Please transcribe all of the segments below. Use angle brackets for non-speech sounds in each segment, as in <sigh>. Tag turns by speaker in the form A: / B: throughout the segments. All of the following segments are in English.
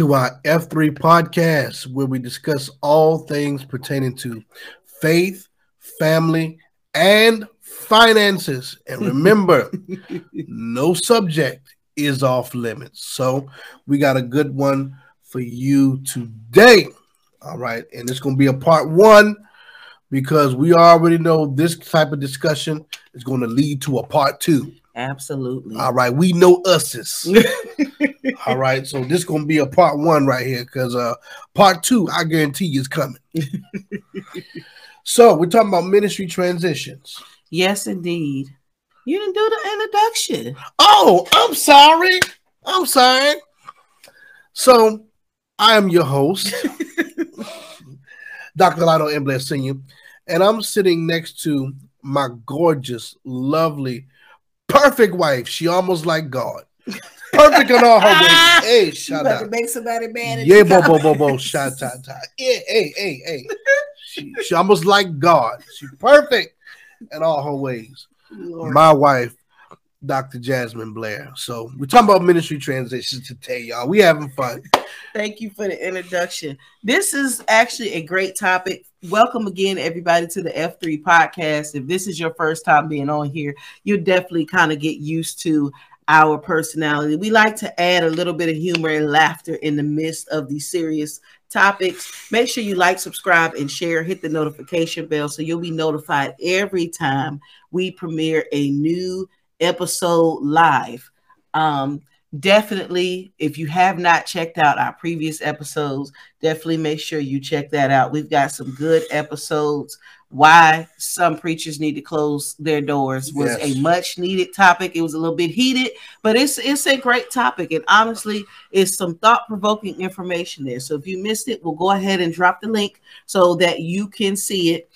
A: to our F3 podcast, where we discuss all things pertaining to faith, family, and finances. And <laughs> remember, no subject is off limits. So we got a good one for you today. All right. And it's going to be a part one because we already know this type of discussion is going to lead to a part two.
B: Absolutely.
A: All right. We know us's. <laughs> All right. So this is going to be a part one right here because uh part two, I guarantee you, is coming. <laughs> so we're talking about ministry transitions.
B: Yes, indeed. You didn't do the introduction.
A: Oh, I'm sorry. I'm sorry. So I am your host, <laughs> Dr. Lionel M. Sr., and I'm sitting next to my gorgeous, lovely, perfect wife. She almost like God. Perfect in all her ways. <laughs> Hey, shout out.
B: to make somebody mad.
A: Yeah, bo bo bo bo, shout ta. Yeah, hey, hey, hey. She, she almost like God. She's perfect in all her ways.
B: Lord.
A: My wife, Dr. Jasmine Blair. So we're talking about ministry transitions today, y'all. We having fun.
B: Thank you for the introduction. This is actually a great topic. Welcome again, everybody, to the F3 podcast. If this is your first time being on here, you'll definitely kind of get used to our personality. We like to add a little bit of humor and laughter in the midst of these serious topics. Make sure you like, subscribe, and share. Hit the notification bell so you'll be notified every time we premiere a new episode live. Um, definitely if you have not checked out our previous episodes definitely make sure you check that out. We've got some good episodes. Why some preachers need to close their doors was
A: Yes.
B: a much needed topic. It was a little bit heated but it's it's a great topic and honestly it's some thought-provoking information there. So if you missed it we'll go ahead and drop the link so that you can see it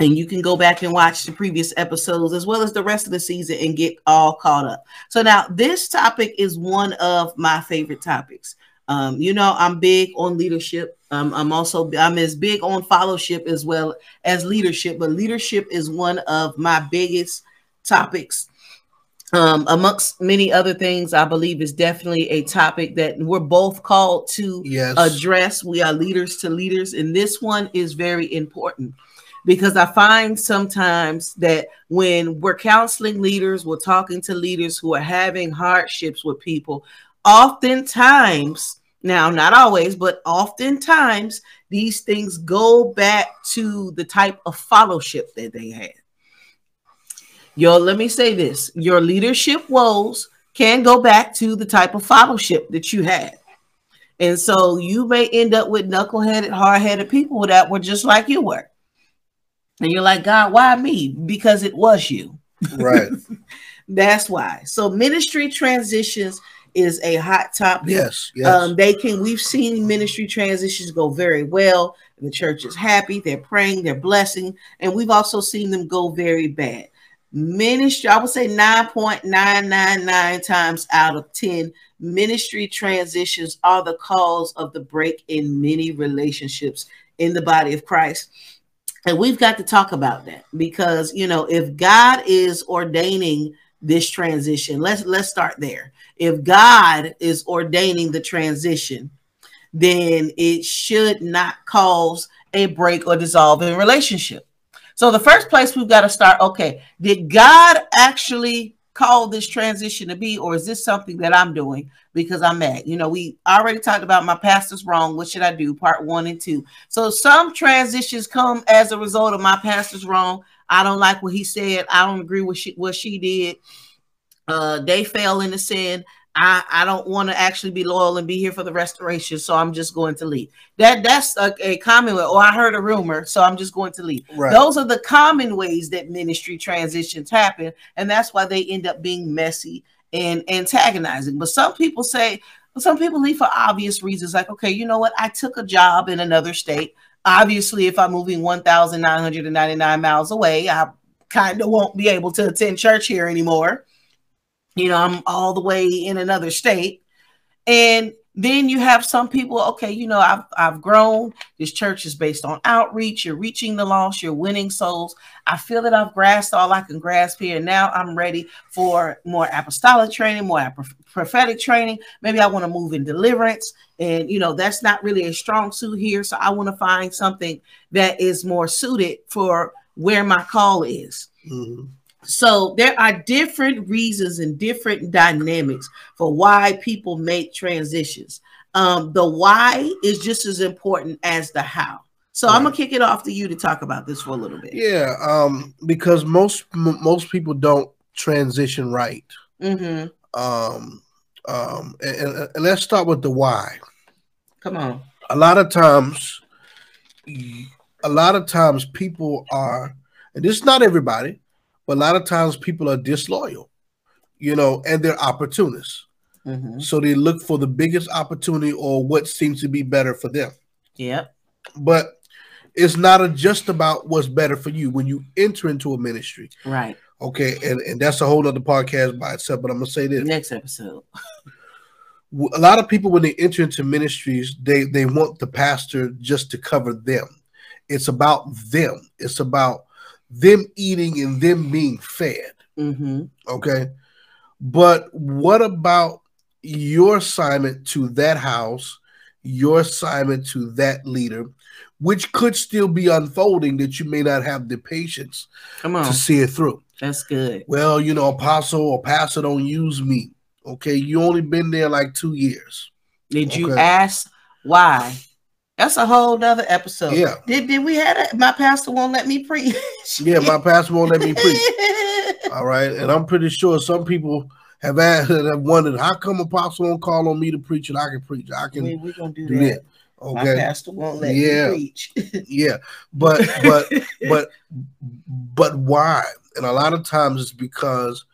B: and you can go back and watch the previous episodes as well as the rest of the season and get all caught up. So now this topic is one of my favorite topics. Um, you know, I'm big on leadership. Um, I'm also I'm as big on fellowship as well as leadership, but leadership is one of my biggest topics. Um, amongst many other things, I believe is definitely a topic that we're both called to
A: Yes.
B: address. We are leaders to leaders, and this one is very important because I find sometimes that when we're counseling leaders, we're talking to leaders who are having hardships with people, oftentimes, now not always, but oftentimes, these things go back to the type of fellowship that they had. Yo, let me say this your leadership woes can go back to the type of fellowship that you had. And so you may end up with knuckleheaded, hard headed people that were just like you were. And you're like, God, why me? Because it was you.
A: Right. <laughs>
B: That's why. So ministry transitions is a hot topic.
A: Yes. Yes.
B: Um, they can, we've seen ministry transitions go very well. The church is happy, they're praying, they're blessing, and we've also seen them go very bad. Ministry, I would say 9.999 times out of 10, ministry transitions are the cause of the break in many relationships in the body of Christ. And we've got to talk about that because you know if God is ordaining this transition, let's let's start there. If God is ordaining the transition, then it should not cause a break or dissolve in relationship. So the first place we've got to start, okay, did God actually call this transition to be, or is this something that I'm doing because I'm mad? You know, we already talked about my pastor's wrong. What should I do? Part one and two. So some transitions come as a result of my pastor's wrong. I don't like what he said. I don't agree with she, what she did. Uh, they fell into sin. I, I don't want to actually be loyal and be here for the restoration, so I'm just going to leave. That that's a, a common way. Or I heard a rumor, so I'm just going to leave.
A: right.
B: Those are the common ways that ministry transitions happen, and that's why they end up being messy and antagonizing. But some people say, some people leave for obvious reasons, like, okay, you know what? I took a job in another state. Obviously, if I'm moving 1,999 miles away, I kind of won't be able to attend church here anymore. You know, I'm all the way in another state. And then you have some people, okay, you know, I've I've grown. This church is based on outreach. You're reaching the lost, you're winning souls. I feel that I've grasped all I can grasp here. Now I'm ready for more apostolic training, more prophetic training. Maybe I want to move in deliverance, and you know that's not really a strong suit here. So I want to find something that is more suited for where my call is. Mm-hmm. So there are different reasons and different dynamics for why people make transitions. Um, the why is just as important as the how. So right. I'm gonna kick it off to you to talk about this for a little bit.
A: Yeah, um, because most m- most people don't transition right. Mm-hmm. Um, um, and, and let's start with the why.
B: Come on.
A: A lot of times, a lot of times people are, and this is not everybody, but a lot of times people are disloyal, you know, and they're opportunists. Mm-hmm. So they look for the biggest opportunity or what seems to be better for them.
B: Yep.
A: But it's not a, just about what's better for you when you enter into a ministry.
B: Right.
A: Okay. And, and that's a whole other podcast by itself. But I'm gonna say this.
B: Next episode.
A: a lot of people when they enter into ministries, they they want the pastor just to cover them. It's about them. It's about them eating and them being fed. Mm-hmm. Okay. But what about your assignment to that house, your assignment to that leader, which could still be unfolding that you may not have the patience Come on. to see it through?
B: That's good.
A: Well, you know, apostle or pastor don't use me. Okay. You only been there like two years.
B: Did okay. you ask why? That's a whole nother episode.
A: Yeah.
B: Did did we have a, my pastor won't let me preach?
A: yeah, my pastor won't let me preach. <laughs> All right. And I'm pretty sure some people have asked and have wondered how come apostle won't call on me to preach and I can preach. I can
B: we, we gonna do, do that. that. Okay. My pastor won't let
A: yeah.
B: me preach. <laughs>
A: yeah. But but but but why? And a lot of times it's because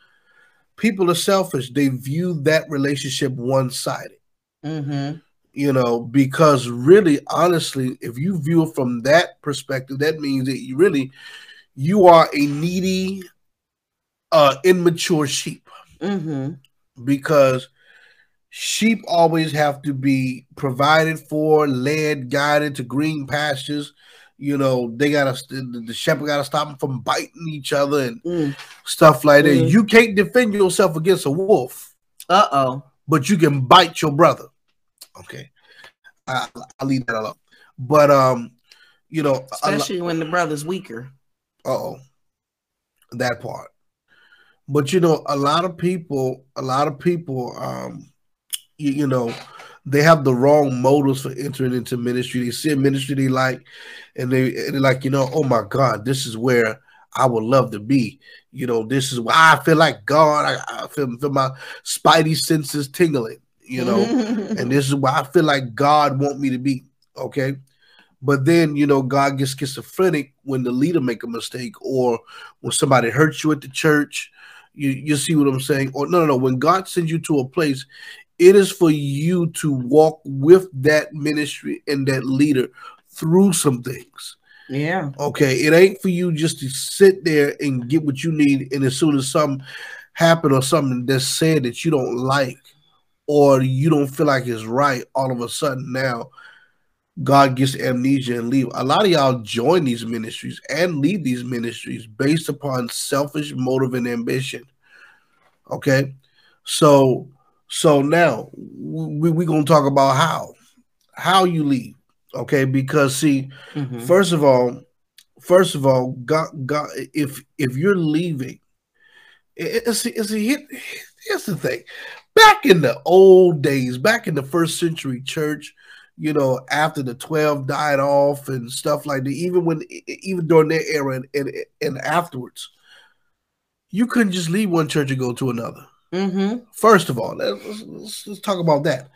A: people are selfish. They view that relationship one-sided. Mm-hmm you know, because really, honestly, if you view it from that perspective, that means that you really you are a needy, uh, immature sheep. Mm-hmm. Because sheep always have to be provided for, led, guided to green pastures. You know, they gotta the shepherd gotta stop them from biting each other and mm. stuff like mm. that. You can't defend yourself against a wolf.
B: Uh oh.
A: But you can bite your brother. Okay, I, will leave that alone. But um, you know,
B: especially when the brother's weaker.
A: Oh, that part. But you know, a lot of people, a lot of people, um, you, you know, they have the wrong motives for entering into ministry. They see a ministry they like, and they and they're like, you know, oh my God, this is where I would love to be. You know, this is why I feel like God. I, I feel, feel my spidey senses tingling you know, and this is why I feel like God want me to be. Okay. But then, you know, God gets schizophrenic when the leader make a mistake or when somebody hurts you at the church. You, you see what I'm saying? Or no, no, no. When God sends you to a place, it is for you to walk with that ministry and that leader through some things.
B: Yeah.
A: Okay. It ain't for you just to sit there and get what you need. And as soon as something happen or something that's said that you don't like, or you don't feel like it's right, all of a sudden now God gets amnesia and leave. A lot of y'all join these ministries and leave these ministries based upon selfish motive and ambition. Okay. So so now we we gonna talk about how how you leave. Okay, because see, mm-hmm. first of all, first of all, God, God, if if you're leaving, it's it's a hit. Here's the thing: back in the old days, back in the first century church, you know, after the 12 died off and stuff like that, even when, even during their era and, and, and afterwards, you couldn't just leave one church and go to another. Mm-hmm. First of all, let's, let's, let's talk about that.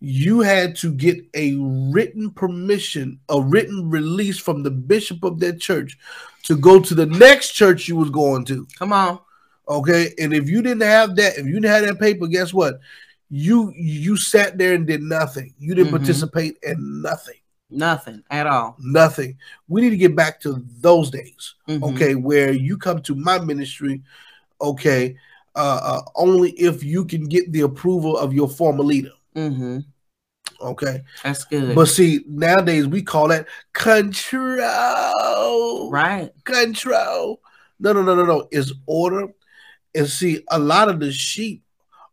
A: You had to get a written permission, a written release from the bishop of that church to go to the next church you was going to.
B: Come on.
A: Okay, and if you didn't have that, if you didn't have that paper, guess what? You you sat there and did nothing. You didn't mm-hmm. participate in nothing.
B: Nothing at all.
A: Nothing. We need to get back to those days. Mm-hmm. Okay, where you come to my ministry, okay, uh, uh, only if you can get the approval of your former leader. Mm-hmm. Okay,
B: that's good.
A: But see, nowadays we call that control.
B: Right.
A: Control. No, no, no, no, no. It's order and see, a lot of the sheep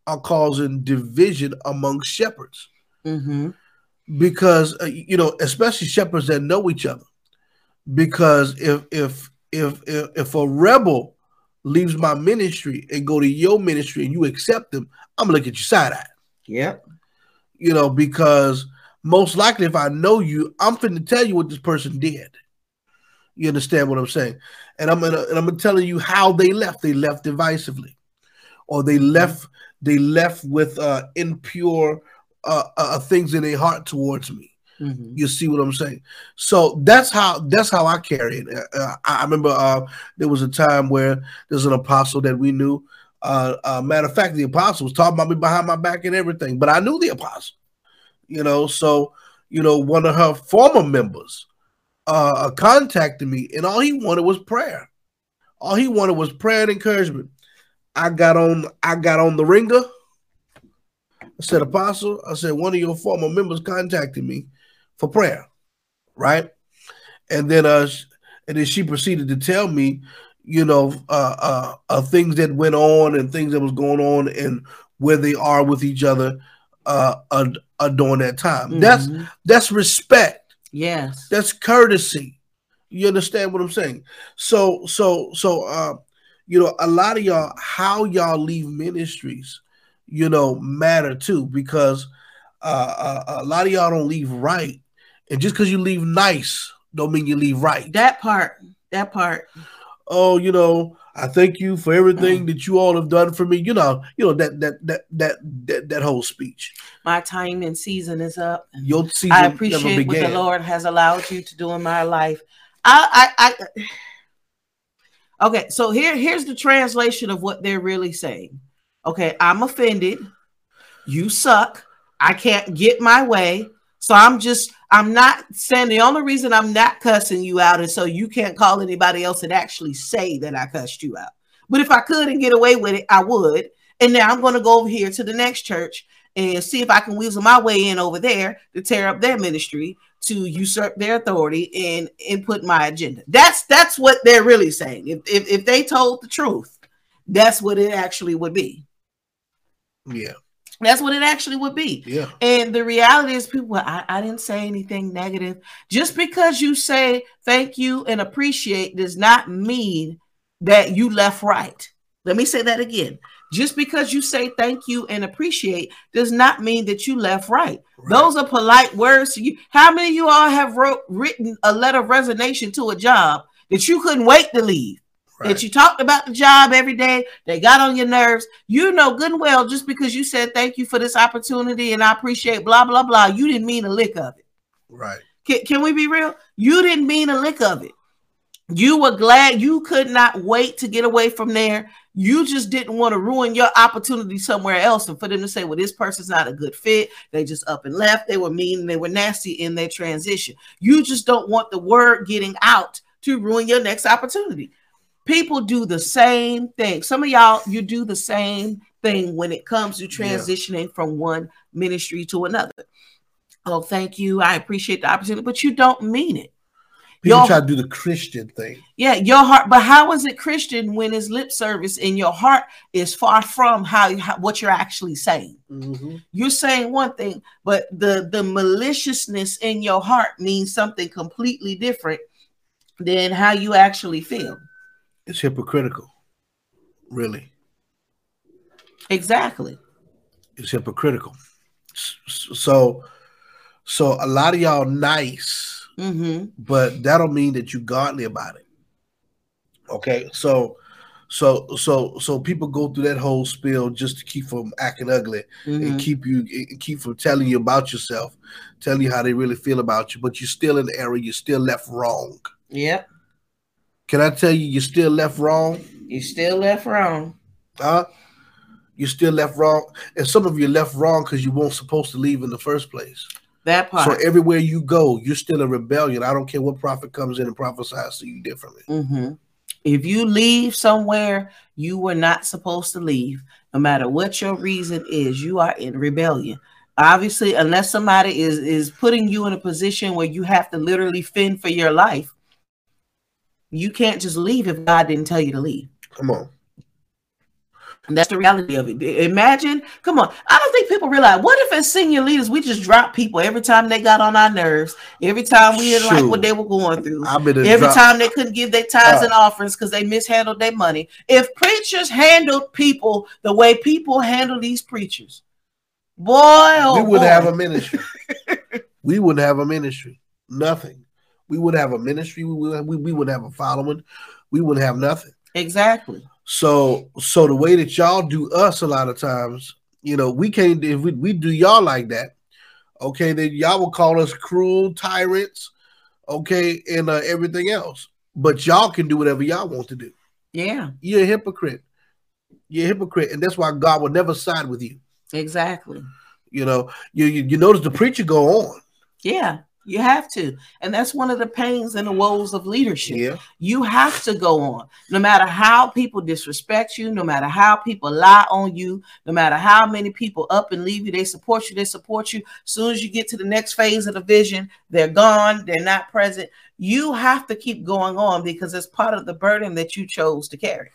A: are causing division among shepherds
B: Mm-hmm.
A: because uh, you know, especially shepherds that know each other. Because if if if if, if a rebel leaves my ministry and go to your ministry and you accept them, I'm gonna look at you side eye.
B: Yep.
A: You know, because most likely if I know you, I'm finna tell you what this person did. You understand what I'm saying? And I'm gonna and I'm gonna telling you how they left. They left divisively, or they left they left with uh, impure uh, uh, things in their heart towards me.
B: Mhm.
A: You see what I'm saying? So that's how that's how I carry it. Uh, uh, I I remember uh, there was a time where there's an apostle that we knew. Uh, uh, matter of fact, the apostle was talking about me behind my back and everything, but I knew the apostle. You know, so you know, one of her former members uh, contacted me, and all he wanted was prayer. All he wanted was prayer and encouragement. I got on, I got on the ringer. I said, Apostle, I said, one of your former members contacted me for prayer, right? And then uh and then she proceeded to tell me, you know, uh, uh, uh things that went on and things that was going on and where they are with each other uh, uh, uh during that time. That's
B: Mhm.
A: that's respect.
B: Yes.
A: That's courtesy. You understand what I'm saying? So so so uh you know, a lot of y'all how y'all leave ministries, you know, matter too because uh, uh a lot of y'all don't leave right. And just because you leave nice don't mean you leave right.
B: That part. That part.
A: Oh, you know, I thank you for everything mm. that you all have done for me. You know, you know that that that that that, that whole speech.
B: My time and season is up.
A: Your season
B: I appreciate what the Lord has allowed you to do in my life. I, I, I okay. So here, here's the translation of what they're really saying. Okay, I'm offended. You suck. I can't get my way. So I'm just, I'm not saying the only reason I'm not cussing you out is so you can't call anybody else and actually say that I cussed you out. But if I could and get away with it, I would. And now I'm going to go over here to the next church and see if I can weasel my way in over there to tear up their ministry, to usurp their authority and input my agenda. That's that's what they're really saying. If if, if they told the truth, that's what it actually would be.
A: Yeah,
B: That's what it actually would be.
A: yeah.
B: And the reality is, people, I, I didn't say anything negative. Just because you say thank you and appreciate does not mean that you left right. Let me say that again. Just because you say thank you and appreciate does not mean that you left right.
A: Right.
B: Those are polite words to you. How many of you all have wrote written a letter of resignation to a job that you couldn't wait to leave?
A: Right.
B: that you talked about the job every day, they got on your nerves. You know good and well, just because you said thank you for this opportunity and I appreciate blah blah blah, you didn't mean a lick of it.
A: right.
B: Can, can we be real? You didn't mean a lick of it. You were glad you could not wait to get away from there. You just didn't want to ruin your opportunity somewhere else and for them to say, well, this person's not a good fit. They just up and left. They were mean and they were nasty in their transition. You just don't want the word getting out to ruin your next opportunity. People do the same thing. Some of y'all, you do the same thing when it comes to
A: Yeah.
B: transitioning from one ministry to another. Oh, thank you. I appreciate the opportunity, but you don't mean it.
A: People
B: Your-
A: try to do the Christian thing.
B: Yeah, your heart, but how is it Christian when it's lip service and your heart is far from how, how what you're actually saying?
A: Mhm.
B: You're saying one thing, but the the maliciousness in your heart means something completely different than how you actually feel.
A: It's hypocritical. Really,
B: Exactly.
A: it's hypocritical. So, so a lot of y'all nice,
B: Mm-hmm.
A: but that don't mean that you godly about it. Okay, so, so, so, so people go through that whole spiel just to keep from acting ugly
B: mm-hmm.
A: and keep you and keep from telling you about yourself, telling you how they really feel about you, but you're still in the error. You're still left wrong.
B: Yep.
A: Can I tell you, you're still left wrong?
B: You still left wrong.
A: Huh? You're still left wrong, and some of you left wrong because you weren't supposed to leave in the first place.
B: That part.
A: So everywhere you go, you're still in rebellion. I don't care what prophet comes in and prophesies to you differently.
B: hmm If you leave somewhere you were not supposed to leave, no matter what your reason is, you are in rebellion. Obviously, unless somebody is is putting you in a position where you have to literally fend for your life, you can't just leave if God didn't tell you to leave.
A: Come on.
B: And that's the reality of it. Imagine, come on. I don't think people realize what if as senior leaders we just drop people every time they got on our nerves, every time we didn't like what they were going through, every drop. time they couldn't give their tithes uh, and offerings because they mishandled their money. If preachers handled people the way people handle these preachers, boy, oh
A: we would
B: boy.
A: have a ministry. <laughs> we wouldn't have a ministry. Nothing. We would have a ministry. We would, we, we would have a following. We wouldn't have nothing.
B: Exactly.
A: So so the way that y'all do us a lot of times, you know, we can't if we, we do y'all like that, okay, then y'all will call us cruel tyrants, okay, and uh, everything else. But y'all can do whatever y'all want to do.
B: Yeah.
A: You're a hypocrite. You're a hypocrite, and that's why God will never side with you.
B: Exactly.
A: You know, you you, you notice the preacher go on.
B: Yeah. You have to. And that's one of the pains and the woes of leadership.
A: Yeah.
B: You have to go on. No matter how people disrespect you, no matter how people lie on you, no matter how many people up and leave you, they support you, they support you. As soon as you get to the next phase of the vision, they're gone, they're not present. You have to keep going on because it's part of the burden that you chose to carry.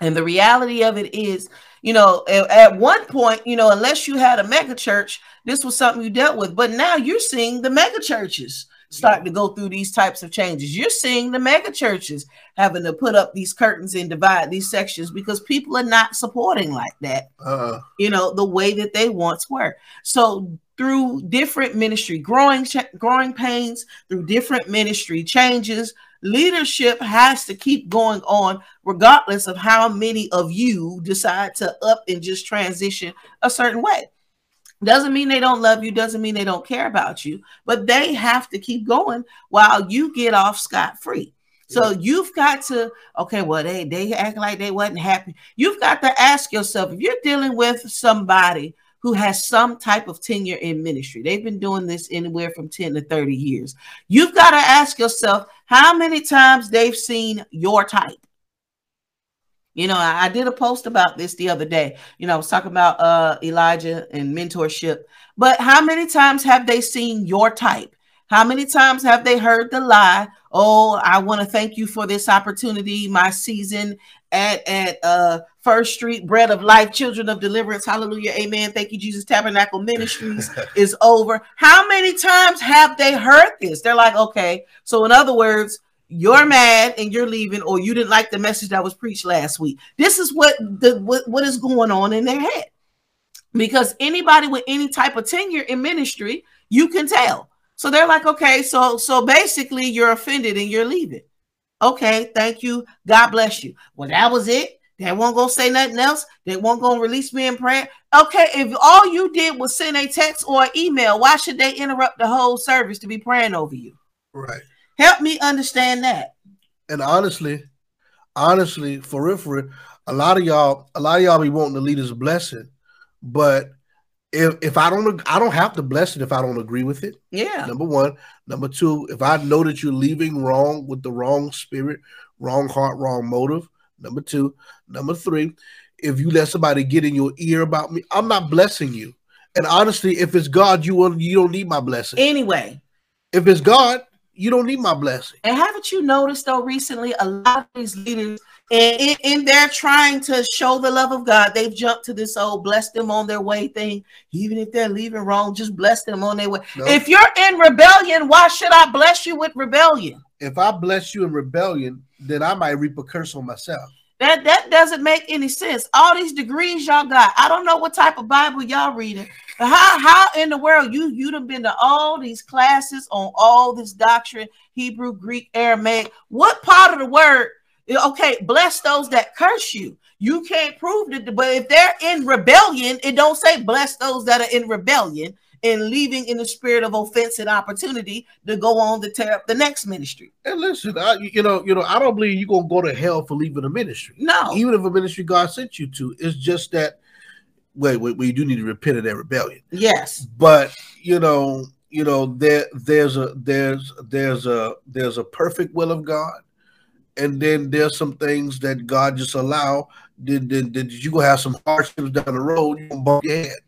B: And the reality of it is, you know, at, one point, you know, unless you had a mega church, this was something you dealt with. But now you're seeing the mega churches starting to go through these types of changes. You're seeing the mega churches having to put up these curtains and divide these sections because people are not supporting like that, uh you know, the way that they once were. So through different ministry growing growing pains, through different ministry changes, leadership has to keep going on regardless of how many of you decide to up and just transition a certain way. Doesn't mean they don't love you doesn't mean they don't care about you but they have to keep going while you get off scot-free. So you've got to okay well they they act like they wasn't happy. You've got to ask yourself if you're dealing with somebody who has some type of tenure in ministry. They've been doing this anywhere from 10 to 30 years. You've got to ask yourself how many times they've seen your type. You know, I, did a post about this the other day. You know, I was talking about uh, Elijah and mentorship, but how many times have they seen your type? How many times have they heard the lie? Oh, I want to thank you for this opportunity. My season at at uh First Street Bread of Life, Children of Deliverance, Hallelujah, Amen. Thank you, Jesus. Tabernacle Ministries <laughs> is over. How many times have they heard this? They're like, okay. So in other words, you're mad and you're leaving, or you didn't like the message that was preached last week. This is what the what, what is going on in their head. Because anybody with any type of tenure in ministry, you can tell. So they're like, okay, so so basically you're offended and you're leaving. Okay, thank you. God bless you. Well, that was it. They won't go say nothing else. They won't go release me in prayer. Okay, if all you did was send a text or email, why should they interrupt the whole service to be praying over you?
A: Right.
B: Help me understand that.
A: And honestly, honestly, for real, for real, a lot of y'all, a lot of y'all be wanting the leader's blessing, but if if I don't I don't have to bless it if I don't agree with it.
B: Yeah.
A: Number one. Number two, if I know that you're leaving wrong with the wrong spirit, wrong heart, wrong motive. Number two. Number three, if you let somebody get in your ear about me, I'm not blessing you. And honestly, if it's God, you will you don't need my blessing.
B: Anyway.
A: If it's God, you don't need my blessing.
B: And haven't you noticed though recently a lot of these leaders and in, in their trying to show the love of God, they've jumped to this old bless them on their way thing. Even if they're leaving wrong, just bless them on their way. No. If you're in rebellion, why should I bless you with rebellion?
A: If I bless you in rebellion, then I might reap a curse on myself.
B: That that doesn't make any sense. All these degrees y'all got. I don't know what type of Bible y'all reading. How how in the world you you'd have been to all these classes on all this doctrine, Hebrew, Greek, Aramaic. What part of the word eh, Okay, bless those that curse you. You can't prove it, but if they're in rebellion, it don't say bless those that are in rebellion and leaving in the spirit of offense and opportunity to go on to tear up the next ministry.
A: And listen, I, you know, you know, I don't believe you're gonna go to hell for leaving a ministry.
B: No,
A: even if a ministry God sent you to, it's just that. Wait, wait, we do need to repent of that rebellion.
B: Yes,
A: but you know, you know, there, there's a, there's, there's a, there's a perfect will of God and then there's some things that God just allow. Then, then, then you gonna have some hardships down the road. You gonna bump your head.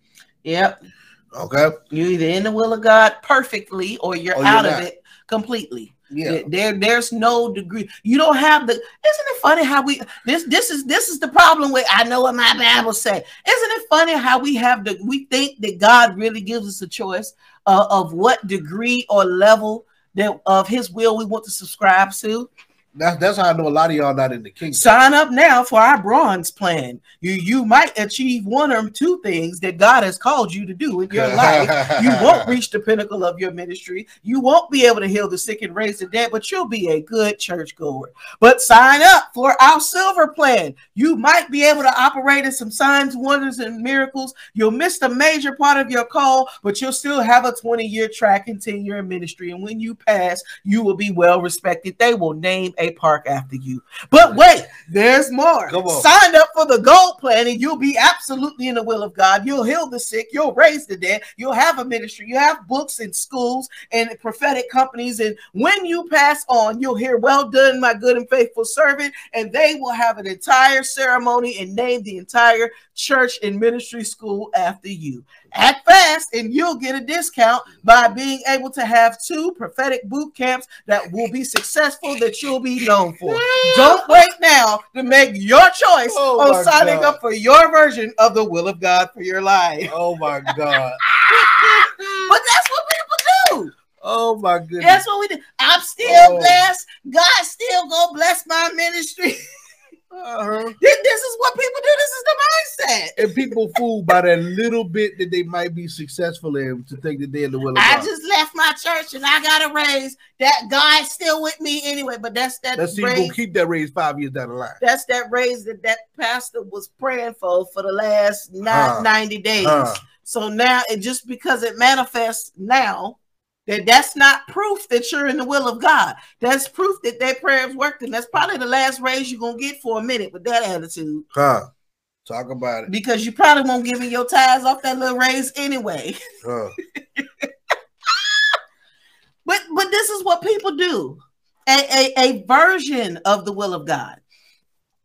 B: Yep.
A: Okay.
B: You're either in the will of God perfectly, or you're, or out you're of it completely. Yeah. There, there's no degree. You don't have the. Isn't it funny how we this this is this is the problem with I know what my Bible say. Isn't it funny how we have the we think that God really gives us a choice uh, of what degree or level that of His will we want to subscribe to.
A: That's that's how I know a lot of y'all not in the kingdom.
B: Sign up now for our bronze plan. You you might achieve one or two things that God has called you to do in your life. <laughs> You won't reach the pinnacle of your ministry. You won't be able to heal the sick and raise the dead, but you'll be a good church goer. But sign up for our silver plan. You might be able to operate in some signs, wonders, and miracles. You'll miss the major part of your call, but you'll still have a 20 year track and 10 year ministry. And when you pass, you will be well respected. They will name a park after you. But wait, there's more. Sign up for the gold plan and you'll be absolutely in the will of God. You'll heal the sick, you'll raise the dead, you'll have a ministry, you have books and schools and prophetic companies. And when you pass on, you'll hear, Well done, my good and faithful servant. And they will have an entire ceremony and name the entire church and ministry school after you. Act fast and you'll get a discount by being able to have two prophetic boot camps that will be successful that you'll be known for. Don't wait now to make your choice oh on signing God. up for your version of the will of God for your life.
A: Oh my God. <laughs>
B: but that's what people do.
A: Oh my goodness.
B: That's what we do. I'm still oh. blessed. God still gonna bless my ministry. <laughs> Uh-huh. This, this, is what people do. This is the mindset.
A: And people fooled by that little bit that they might be successful in to think that they're in the will of
B: I just left my church and I got a raise. That guy's still with me anyway, but that's that.
A: See, raise, keep that raise five years down the line.
B: That's that raise that that pastor was praying for for the last uh, 90 days. Uh, so now, it just because it manifests now that that's not proof that you're in the will of God. That's proof that that prayers worked, and that's probably the last raise you're gonna get for a minute with that attitude.
A: Huh. Talk about it.
B: Because you probably won't give me your ties off that little raise anyway. Huh. <laughs> but but this is what people do. A, a, a version of the will of God.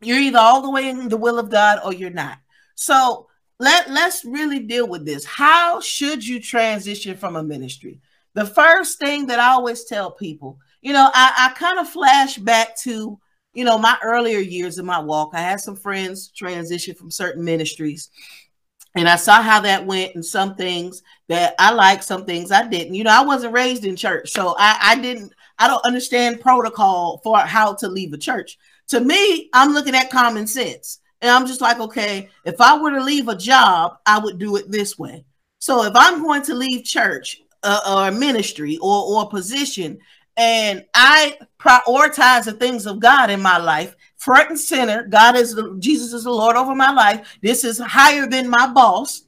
B: You're either all the way in the will of God or you're not. So let, let's really deal with this. How should you transition from a ministry? The first thing that I always tell people, you know, I, I kind of flash back to, you know, my earlier years in my walk. I had some friends transition from certain ministries. And I saw how that went, and some things that I like, some things I didn't. You know, I wasn't raised in church, so I, I didn't, I don't understand protocol for how to leave a church. To me, I'm looking at common sense. And I'm just like, okay, if I were to leave a job, I would do it this way. So if I'm going to leave church, or ministry or or position and I prioritize the things of God in my life front and center. God is the, Jesus is the Lord over my life. This is higher than my boss.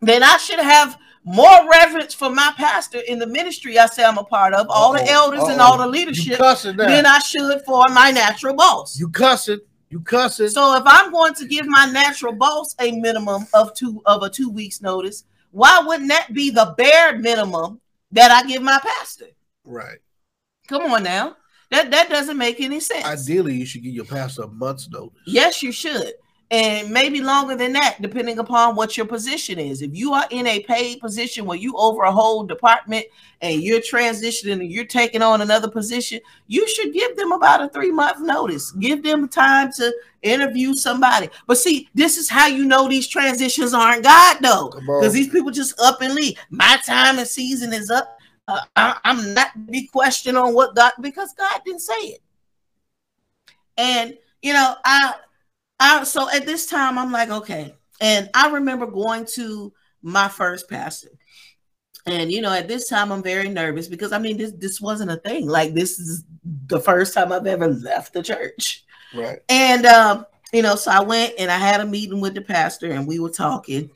B: Then I should have more reverence for my pastor in the ministry I say I'm a part of, all uh-oh, the elders uh-oh. and all the leadership, than I should for my natural boss.
A: You cussing. You cussing.
B: So if I'm going to give my natural boss a minimum of two of a two weeks notice, why wouldn't that be the bare minimum that I give my pastor?
A: Right.
B: Come on now. That that doesn't make any sense.
A: Ideally, you should give your pastor a month's notice.
B: Yes, you should. And maybe longer than that, depending upon what your position is. If you are in a paid position where you over a whole department and you're transitioning and you're taking on another position, you should give them about a three month notice. Give them time to interview somebody. But see, this is how you know these transitions aren't God though, because these people just up and leave. My time and season is up. Uh, I, am not be questioned on what God because God didn't say it. And you know, I, I so at this time I'm like, okay. And I remember going to my first pastor. And you know, at this time I'm very nervous because I mean this this wasn't a thing. Like this is the first time I've ever left the church.
A: Right.
B: And um, you know, so I went and I had a meeting with the pastor and we were talking.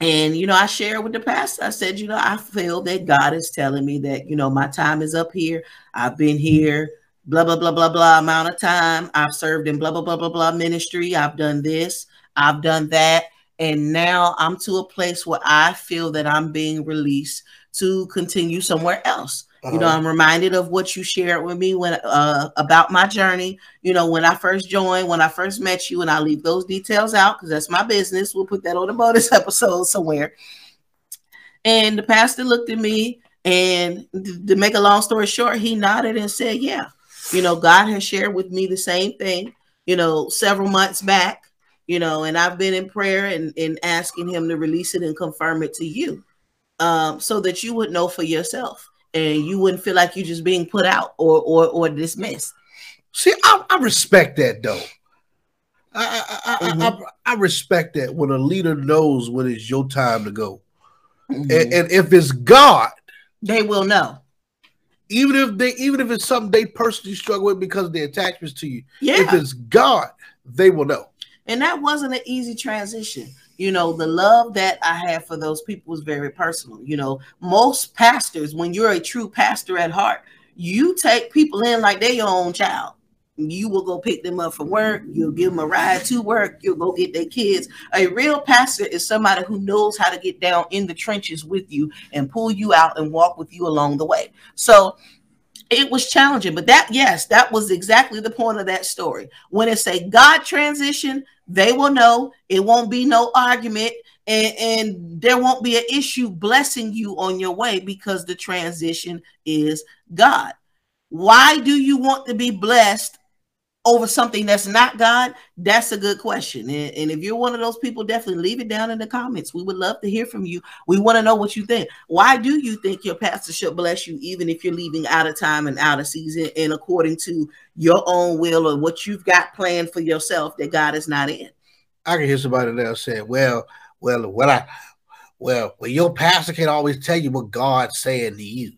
B: And you know, I shared with the pastor, I said, you know, I feel that God is telling me that, you know, my time is up here. I've been here, blah, blah, blah, blah, blah amount of time. I've served in blah, blah, blah, blah, blah ministry. I've done this, I've done that. And now I'm to a place where I feel that I'm being released to continue somewhere else. Uh-huh. You know, uh-huh. I'm reminded of what you shared with me when uh, about my journey. You know, when I first joined, when I first met you, and I leave those details out because that's my business. We'll put that on the bonus <laughs> episode somewhere. And the pastor looked at me And to make a long story short, he nodded and said, Yeah, you know, God has shared with me the same thing, you know, several months back, you know, and I've been in prayer and, and asking him to release it and confirm it to you um, so that you would know for yourself and you wouldn't feel like you're just being put out or or, or dismissed.
A: See, I, I respect that though. I I, I, mm-hmm. I, I, respect that when a leader knows when it's your time to go, mm-hmm. and, and if it's God,
B: they will know.
A: Even if they, even if it's something they personally struggle with because of their attachments to you, yeah. if it's God, they will know.
B: And that wasn't an easy transition you know the love that i have for those people was very personal you know most pastors when you're a true pastor at heart you take people in like they're your own child you will go pick them up from work you'll give them a ride to work you'll go get their kids. A real pastor is somebody who knows how to get down in the trenches with you and pull you out and walk with you along the way. So it was challenging but that yes that was exactly the point of that story. When it's a god transition they will know. It won't be no argument and, and there won't be an issue blessing you on your way because the transition is god. Why do you want to be blessed over something that's not God? That's a good question. And, and, if you're one of those people, definitely leave it down in the comments. We would love to hear from you. We want to know what you think. Why do you think your pastor should bless you, even if you're leaving out of time and out of season and according to your own will or what you've got planned for yourself that God is not in?
A: I can hear somebody now saying, well, well, what I, well, well, your pastor can't always tell you what God's saying to you.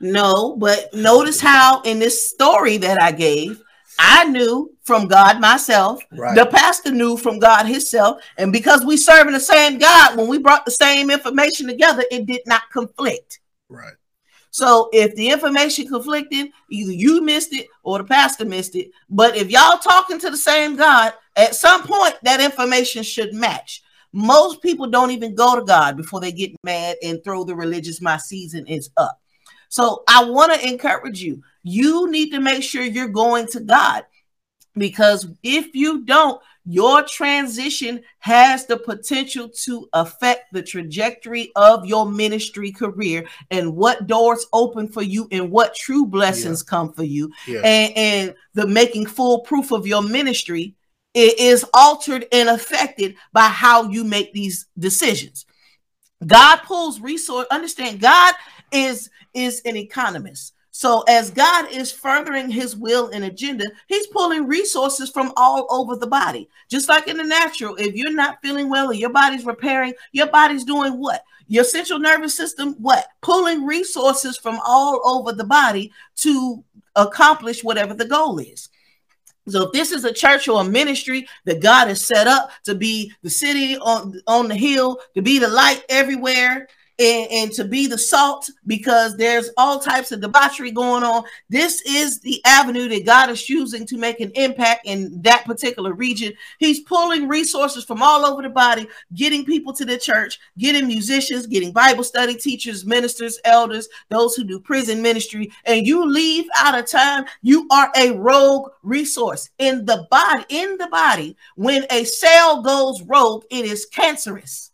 B: No, but notice how in this story that I gave, I knew from God myself. Right. The pastor knew from God himself. And because we serve in the same God, when we brought the same information together, it did not conflict.
A: Right.
B: So if the information conflicted, either you missed it or the pastor missed it. But if y'all talking to the same God, at some point that information should match. Most people don't even go to God before they get mad and throw the religious my season is up. So I want to encourage you. You need to make sure you're going to God because if you don't, your transition has the potential to affect the trajectory of your ministry career and what doors open for you and what true blessings yeah. come for you yeah. and, and the making full proof of your ministry is altered and affected by how you make these decisions god pulls resource understand god is is an economist. So as God is furthering his will and agenda, he's pulling resources from all over the body. Just like in the natural, if you're not feeling well or your body's repairing, your body's doing what? Your central nervous system, what? Pulling resources from all over the body to accomplish whatever the goal is. So if this is a church or a ministry that God has set up to be the city on, on the hill, to be the light everywhere, and, and, to be the salt because there's all types of debauchery going on. This is the avenue that God is choosing to make an impact in that particular region. He's pulling resources from all over the body, getting people to the church, getting musicians, getting Bible study teachers, ministers, elders, those who do prison ministry, and you leave out of time, you are a rogue resource in the body. In the body, when a cell goes rogue, it is cancerous.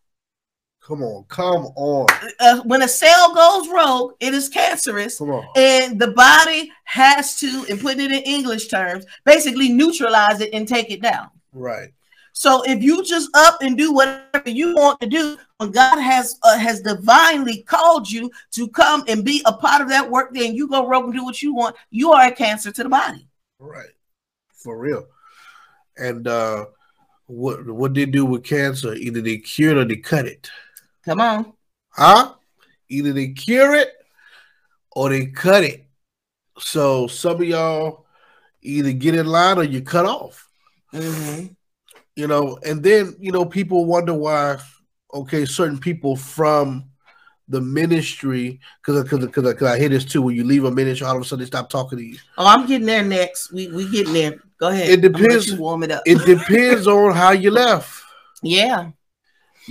A: Come on, come on.
B: Uh, when a cell goes rogue, it is cancerous. Come on. And the body has to, and putting it in English terms, basically neutralize it and take it down.
A: Right.
B: So if you just up and do whatever you want to do, when God has uh, has divinely called you to come and be a part of that work, then you go rogue and do what you want. You are a cancer to the body.
A: Right. For real. And uh what what they do with cancer? Either they cure it or they cut it.
B: Come on.
A: Huh? Either they cure it or they cut it. So some of y'all either get in line or you cut off. Mm-hmm. You know, and then you know people wonder why. Okay, certain people from the ministry because because because I hear this too. When you leave a ministry, all of a sudden they stop talking to you.
B: Oh, I'm getting there next. We we getting there. Go ahead.
A: It depends. warm it up. it depends on how you left. <laughs>
B: Yeah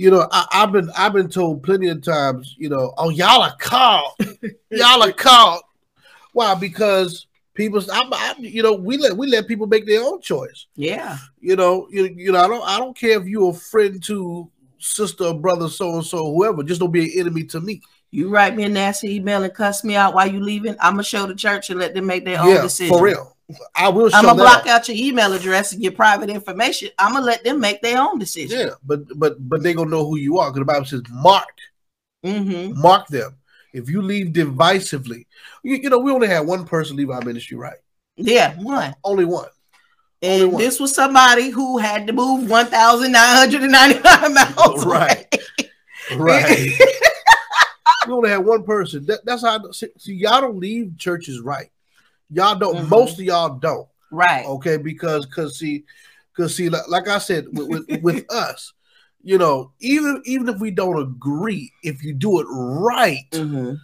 A: you know, I, have been I've been told plenty of times, you know, oh y'all are caught, <laughs> y'all are caught. Why? Because people, I, I, you know, we let we let people make their own choice.
B: Yeah.
A: You know, you, you know, I don't I don't care if you're a friend to sister or brother, so and so, whoever. Just don't be an enemy to me.
B: You write me a nasty email and cuss me out while you leaving. I'm gonna show the church and let them make their
A: yeah,
B: own decision.
A: for real. I will.
B: I'm gonna block
A: out.
B: out your email address and your private information. I'm gonna let them make their own decision.
A: Yeah, but but but they gonna know who you are because the Bible says mark
B: Mm-hmm.
A: mark them. If you leave divisively, you, you know we only had one person leave our ministry, right?
B: Yeah, one.
A: Only one. Only
B: And
A: one.
B: this was somebody who had to move 1,999 <laughs> miles.
A: Right.
B: away.
A: Right. <laughs> we only had one person. That, that's how. See, see, y'all don't leave churches right. Y'all don't.
B: Mhm.
A: Most of y'all don't.
B: Right.
A: Okay, because because see, because see, like, like I said, with, with, with <laughs> us, you know, even even if we don't agree, if you do it right,
B: Mhm.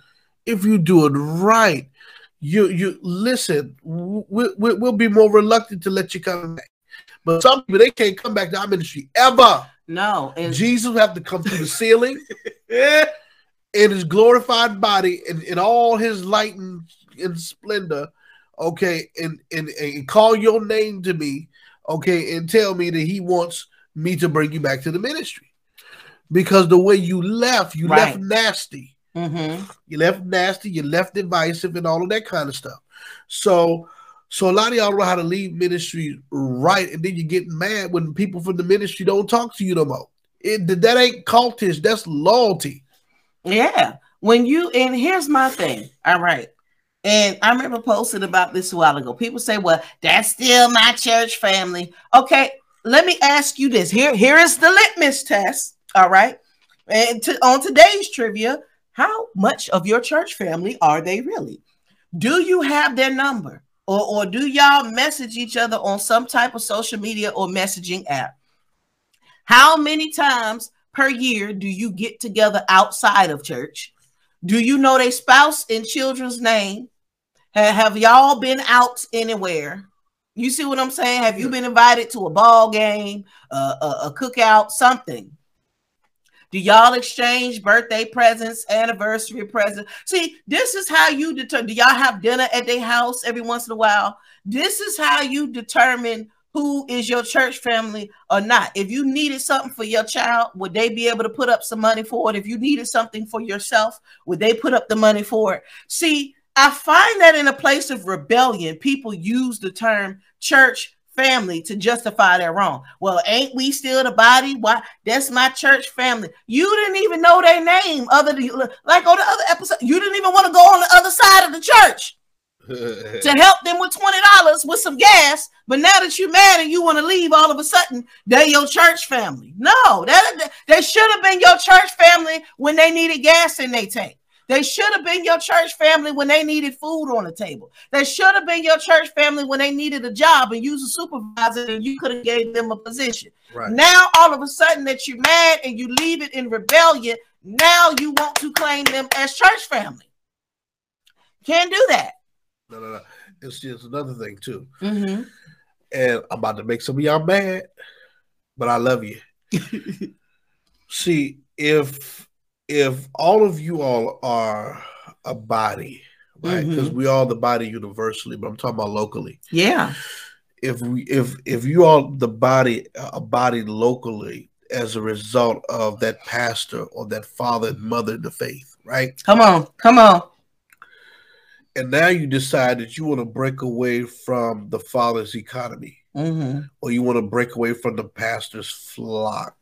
A: if you do it right, you you listen. We, we, we'll be more reluctant to let you come back. But some people they can't come back to our ministry ever.
B: No. And
A: Jesus will have to come through the ceiling <laughs> in his glorified body in, in all his light and, and splendor, okay, and, and and call your name to me, okay, and tell me that he wants me to bring you back to the ministry. Because the way you left, you left
B: Right.
A: nasty.
B: Mhm.
A: You left nasty, you left divisive, and all of that kind of stuff. So, so a lot of y'all know how to leave ministry right, and then you get mad when people from the ministry don't talk to you no more. It, that ain't cultish. That's loyalty.
B: Yeah. When you and here's my thing. All right. And I remember posting about this a while ago. People say, "Well, that's still my church family." Okay, let me ask you this. Here, here is the litmus test. All right. And to, on today's trivia, how much of your church family are they really? Do you have their number? Or, or do y'all message each other on some type of social media or messaging app? How many times per year do you get together outside of church? Do you know their spouse and children's name? Ha- Have y'all been out anywhere? You see what I'm saying? Have you been invited to a ball game, uh, a, a cookout, something? Do y'all exchange birthday presents, anniversary presents? See, this is how you determine. Do y'all have dinner at their house every once in a while? This is how you determine who is your church family or not. If you needed something for your child, would they be able to put up some money for it? If you needed something for yourself, would they put up the money for it? See, I find that in a place of rebellion, people use the term church family to justify their wrong. Well, ain't we still the body? Why? That's my church family. You didn't even know their name, other than like on the other episode. You didn't even want to go on the other side of the church <laughs> to help them with twenty dollars with some gas. But now that you're mad and you want to leave, all of a sudden they're your church family. No, that that- they should have been your church family when they needed gas in their tank. They should have been your church family when they needed food on the table. They should have been your church family when they needed a job and you was a supervisor and you could have gave them a position.
A: right.
B: Now all of a sudden that you're mad and you leave it in rebellion, now you want to claim them as church family. Can't do that.
A: No, no, no. It's just another thing too.
B: Mm-hmm.
A: And I'm about to make some of y'all mad, but I love you. <laughs> See, if if all of you all are a body, right? Because we all the body universally, but I'm talking about locally.
B: Yeah.
A: If we if if you all the body a body locally as a result of that pastor or that father and mother in the faith, right?
B: Come on. Come on.
A: And now you decide that you want to break away from the father's economy,
B: Mm-hmm.
A: or you want to break away from the pastor's flock,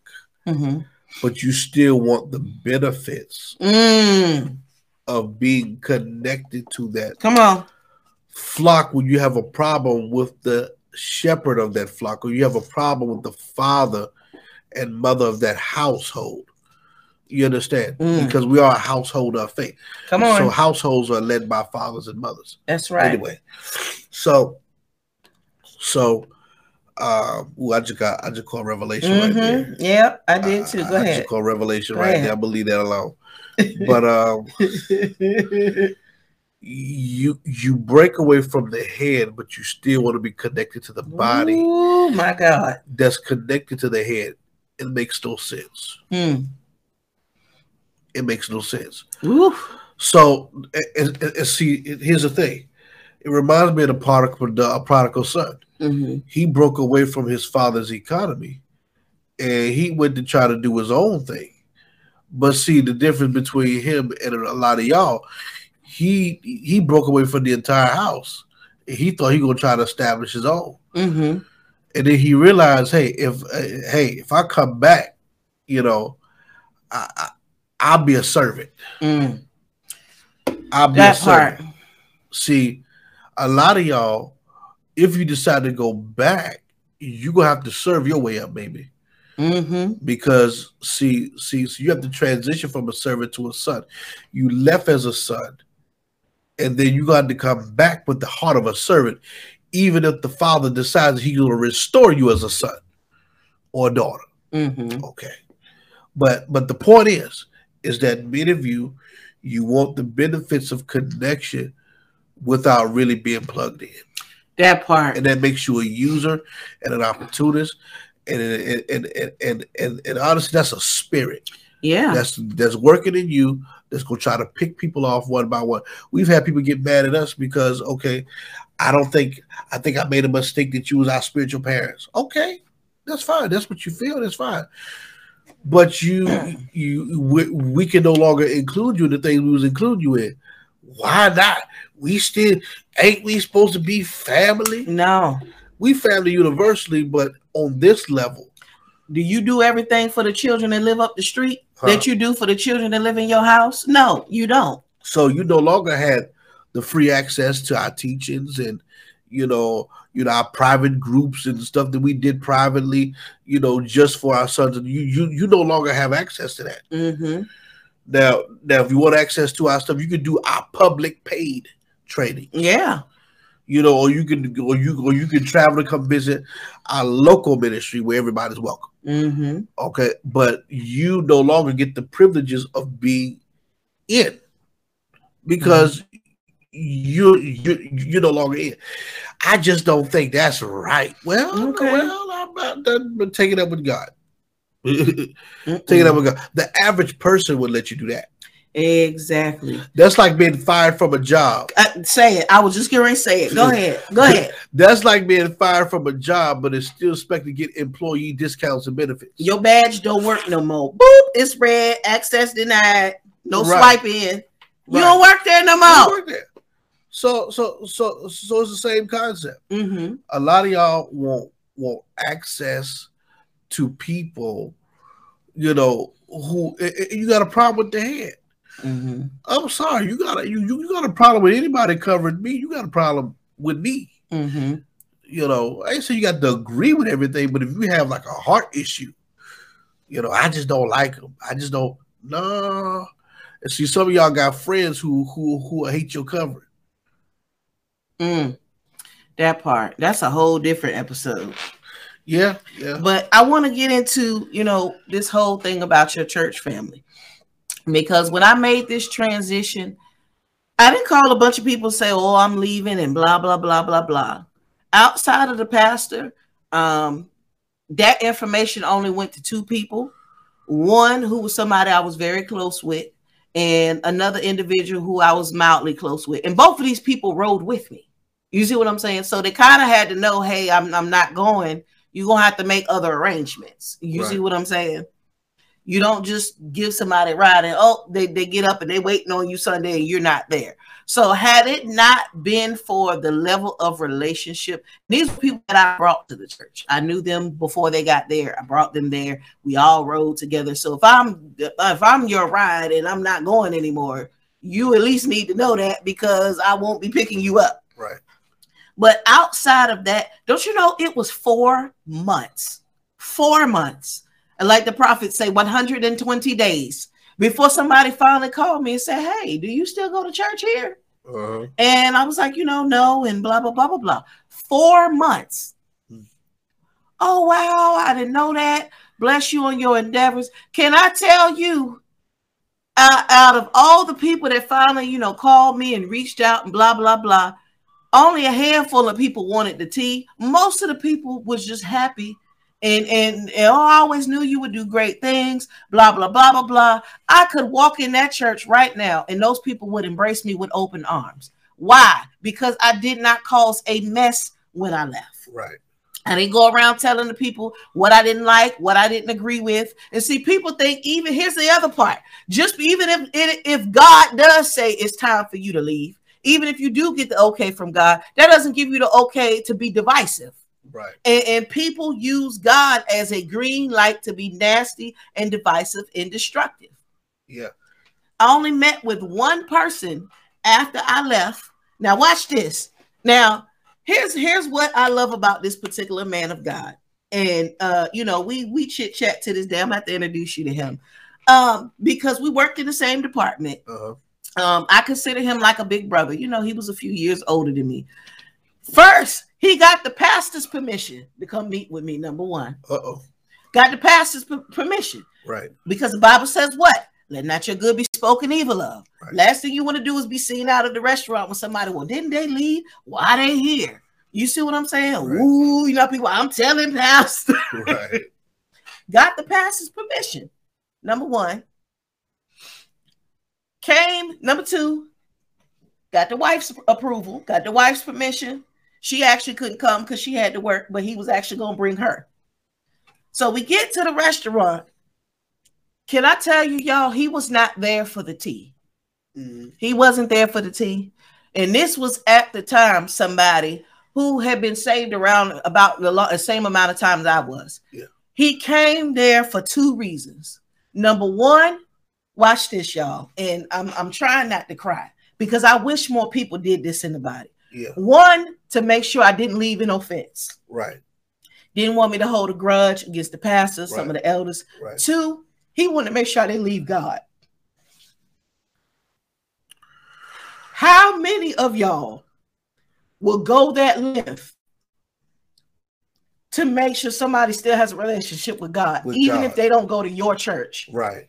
B: Mm-hmm.
A: But you still want the benefits
B: Mm.
A: of being connected to that
B: Come on.
A: flock when you have a problem with the shepherd of that flock, or you have a problem with the father and mother of that household. You understand?
B: Mm.
A: Because we are a household of faith.
B: Come on.
A: So households are led by fathers and mothers.
B: That's right.
A: Anyway, so so uh ooh, I just got I just called Revelation right there.
B: Mm-hmm. Yep, I did too.
A: I-
B: Go
A: I
B: ahead.
A: just called Revelation
B: Go
A: right
B: ahead.
A: there. I believe that alone. <laughs> But um you you break away from the head, but you still want to be connected to the body
B: Oh my God.
A: that's connected to the head. It makes no sense.
B: Mm.
A: It makes no sense.
B: Oof.
A: So, and, and- and see, here's the thing. It reminds me of the prodigal, the prodigal son.
B: Mhm.
A: He broke away from his father's economy, and he went to try to do his own thing. But see the difference between him and a lot of y'all, he he broke away from the entire house. He thought he gonna try to establish his own,
B: Mm-hmm.
A: and then he realized, hey, if uh, hey, if I come back, you know, I, I I'll be a servant.
B: Mm.
A: I'll be
B: That
A: a servant.
B: part.
A: See, a lot of y'all, if you decide to go back, you're gonna have to serve your way up, baby.
B: Mm-hmm.
A: Because see, see, so you have to transition from a servant to a son. You left as a son, and then you got to come back with the heart of a servant, even if the father decides he's gonna restore you as a son or a daughter.
B: Mm-hmm.
A: Okay. But but the point is, is that many of you, you want the benefits of connection without really being plugged in.
B: That part.
A: And that makes you a user and an opportunist. And and and and and, and, and honestly, that's a spirit
B: Yeah.
A: that's that's working in you that's gonna try to pick people off one by one. We've had people get mad at us because okay, I don't think I think I made a mistake that you was our spiritual parents. Okay, that's fine. That's what you feel. That's fine. But you you we, we can no longer include you in the things we was including you in. Why not? We still ain't we supposed to be family?
B: No.
A: We family universally, but on this level,
B: Do you do everything for the children that live up the street
A: Huh.
B: that you do for the children that live in your house? No, you don't.
A: So you no longer had the free access to our teachings and you know, you know, our private groups and stuff that we did privately, you know, just for our sons. And you you you no longer have access to that.
B: Mm-hmm.
A: Now, now if you want access to our stuff, you can do our public paid training,
B: Yeah.
A: you know, or you can or you or you can travel to come visit our local ministry where everybody's welcome.
B: Mm-hmm.
A: Okay, but you no longer get the privileges of being in because you you you're no longer in. I just don't think that's right. Well,
B: Okay.
A: well, I'm not done, but take it up with God. Take it up with God. The average person would let you do that.
B: Exactly.
A: That's like being fired from a job.
B: Uh, say it. I was just going to say it. Go <laughs> ahead. Go ahead.
A: That's like being fired from a job, but it's still expected to get employee discounts and benefits.
B: Your badge don't work no more. Boop. It's red. Access denied. No
A: Right.
B: swipe in.
A: Right.
B: You don't work there no more.
A: there. So so so so it's the same concept.
B: Mm-hmm.
A: A lot of y'all want want access to people, you know, who eh, eh, you got a problem with the head.
B: Mm-hmm.
A: I'm sorry, you got a you you got a problem with anybody covering me. You got a problem with me.
B: Mm-hmm.
A: You know, I say you got to agree with everything, but if you have like a heart issue, you know, I just don't like them. I just don't. No. And see, some of y'all got friends who who who hate your covering.
B: Mm. That part. That's a whole different episode.
A: Yeah, yeah.
B: But I want to get into, you know, this whole thing about your church family. Because when I made this transition, I didn't call a bunch of people say, "Oh, I'm leaving," and blah blah blah blah blah. Outside of the pastor, um, that information only went to two people. One who was somebody I was very close with, and another individual who I was mildly close with. And both of these people rode with me. You see what I'm saying? So they kind of had to know, hey, I'm I'm not going. You're gonna have to make other arrangements. You see what I'm saying? You don't just give somebody a ride and oh, they, they get up and they waiting on you Sunday and you're not there. So had it not been for the level of relationship, these people that I brought to the church. I knew them before they got there. I brought them there. We all rode together. So if I'm if I'm your ride and I'm not going anymore, you at least need to know that because I won't be picking you up.
A: Right.
B: But outside of that, don't you know it was four months? Four months. And like the prophets say, 120 days before somebody finally called me and said, Hey, do you still go to church here?
A: Uh-huh.
B: And I was like, you know, no, and blah, blah, blah, blah, blah. Four months.
A: Hmm.
B: Oh, wow. I didn't know that. Bless you on your endeavors. Can I tell you, uh, out of all the people that finally, you know, called me and reached out and blah, blah, blah, only a handful of people wanted the tea. Most of the people was just happy. And, and, and oh, I always knew you would do great things, blah, blah, blah, blah, blah. I could walk in that church right now and those people would embrace me with open arms. Why? Because I did not cause a mess when I left.
A: Right.
B: I didn't go around telling the people what I didn't like, what I didn't agree with. And see, people think even here's the other part. Just even if if God does say it's time for you to leave, even if you do get the okay from God, that doesn't give you the okay to be divisive.
A: Right.
B: And, and people use God as a green light to be nasty and divisive and destructive.
A: Yeah.
B: I only met with one person after I left. Now watch this. Now here's here's what I love about this particular man of God. And uh, you know, we we chit chat to this day. I'm have to introduce you to him. Um, because we worked in the same department.
A: Uh-huh.
B: Um, I consider him like a big brother. You know, he was a few years older than me. First, he got the pastor's permission to come meet with me. Number one.
A: Uh-oh.
B: Got the pastor's p- permission.
A: Right.
B: Because the Bible says what? Let not your good be spoken evil of.
A: Right.
B: Last thing you want to do is be seen out of the restaurant when somebody, well, didn't they leave? Why they here? You see what I'm saying?
A: Right.
B: Ooh, you know, people, I'm telling pastor.
A: Right. <laughs>
B: Got the pastor's permission. Number one. Came, number two, got the wife's approval, got the wife's permission. She actually couldn't come because she had to work, but he was actually going to bring her. So we get to the restaurant. Can I tell you, y'all, he was not there for the tea.
A: Mhm.
B: He wasn't there for the tea. And this was at the time somebody who had been saved around about the same amount of time as I was.
A: Yeah.
B: He came there for two reasons. Number one, watch this, y'all. And I'm, I'm trying not to cry because I wish more people did this in the body.
A: Yeah.
B: One, to make sure I didn't leave in offense.
A: Right.
B: Didn't want me to hold a grudge against the pastors, some of the elders.
A: Right.
B: Two, he wanted to make sure I didn't leave God. How many of y'all will go that length to make sure somebody still has a relationship with God,
A: With
B: even
A: God.
B: if they don't go to your church?
A: Right.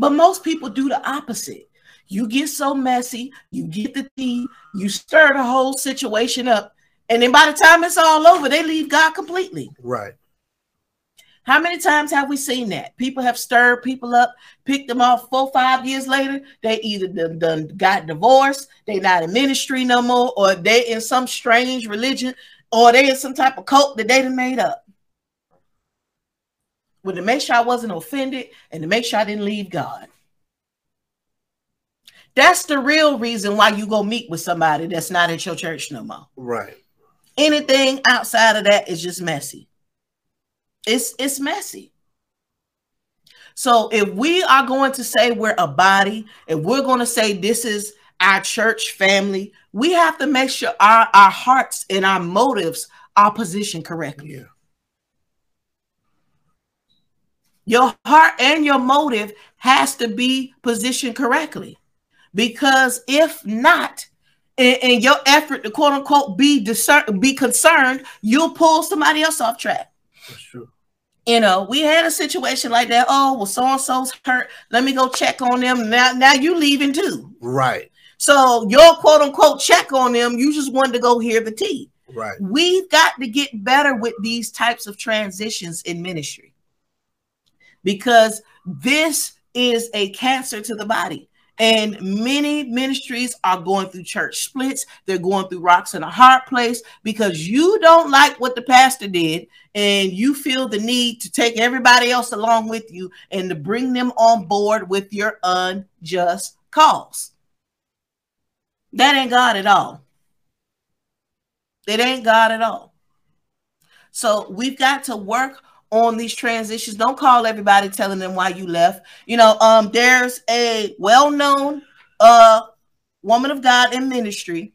B: But most people do the opposite. You get so messy, you get the tea, you stir the whole situation up, and then by the time it's all over, they leave God completely.
A: Right.
B: How many times have we seen that? People have stirred people up, picked them off four, five years later. They either done, done got divorced, they not in ministry no more, or they in some strange religion, or they in some type of cult that they done made up. To make sure I wasn't offended and to make sure I didn't leave God. That's the real reason why you go meet with somebody that's not at your church no more.
A: Right.
B: Anything outside of that is just messy. It's it's messy. So if we are going to say we're a body, if we're going to say this is our church family, we have to make sure our, our hearts and our motives are positioned correctly.
A: Yeah.
B: Your heart and your motive has to be positioned correctly. Because if not, in, in your effort to quote unquote be discern, be concerned, you'll pull somebody else off track.
A: That's true.
B: You know, we had a situation like that. Oh, well, so and so's hurt. Let me go check on them. Now, now you leaving too.
A: Right.
B: So your quote unquote check on them, you just wanted to go hear the tea.
A: Right.
B: We've got to get better with these types of transitions in ministry because this is a cancer to the body. And many ministries are going through church splits. They're going through rocks in a hard place because you don't like what the pastor did and you feel the need to take everybody else along with you and to bring them on board with your unjust cause. That ain't God at all. It ain't God at all. So we've got to work on these transitions. Don't call everybody telling them why you left. You know, um, there's a well-known uh woman of God in ministry.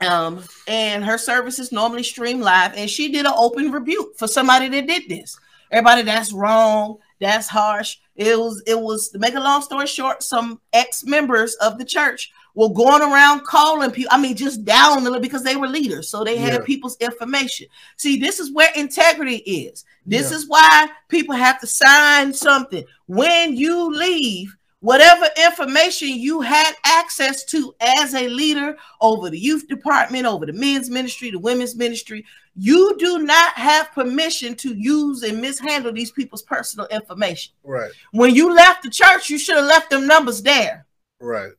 B: Um, and her services normally stream live, and she did an open rebuke for somebody that did this. Everybody, that's wrong, that's harsh. It was, it was to make a long story short, some ex-members of the church were going around calling people. I mean, just down the line because they were leaders, so they had
A: Yeah.
B: people's information. See, this is where integrity is. This
A: Yeah.
B: is why people have to sign something when you leave. Whatever information you had access to as a leader over the youth department, over the men's ministry, the women's ministry, you do not have permission to use and mishandle these people's personal information.
A: Right.
B: When you left the church, you should have left them numbers there.
A: Right.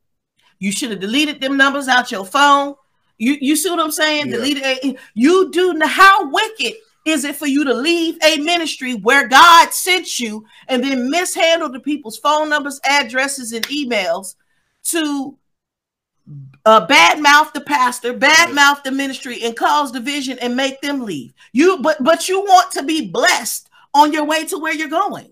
B: You should have deleted them numbers out your phone. You you see what I'm saying?
A: Yeah.
B: Leader, you do how wicked is it for you to leave a ministry where God sent you and then mishandle the people's phone numbers, addresses, and emails to uh, bad mouth the pastor, bad mouth the ministry, and cause division and make them leave. You but but you want to be blessed on your way to where you're going.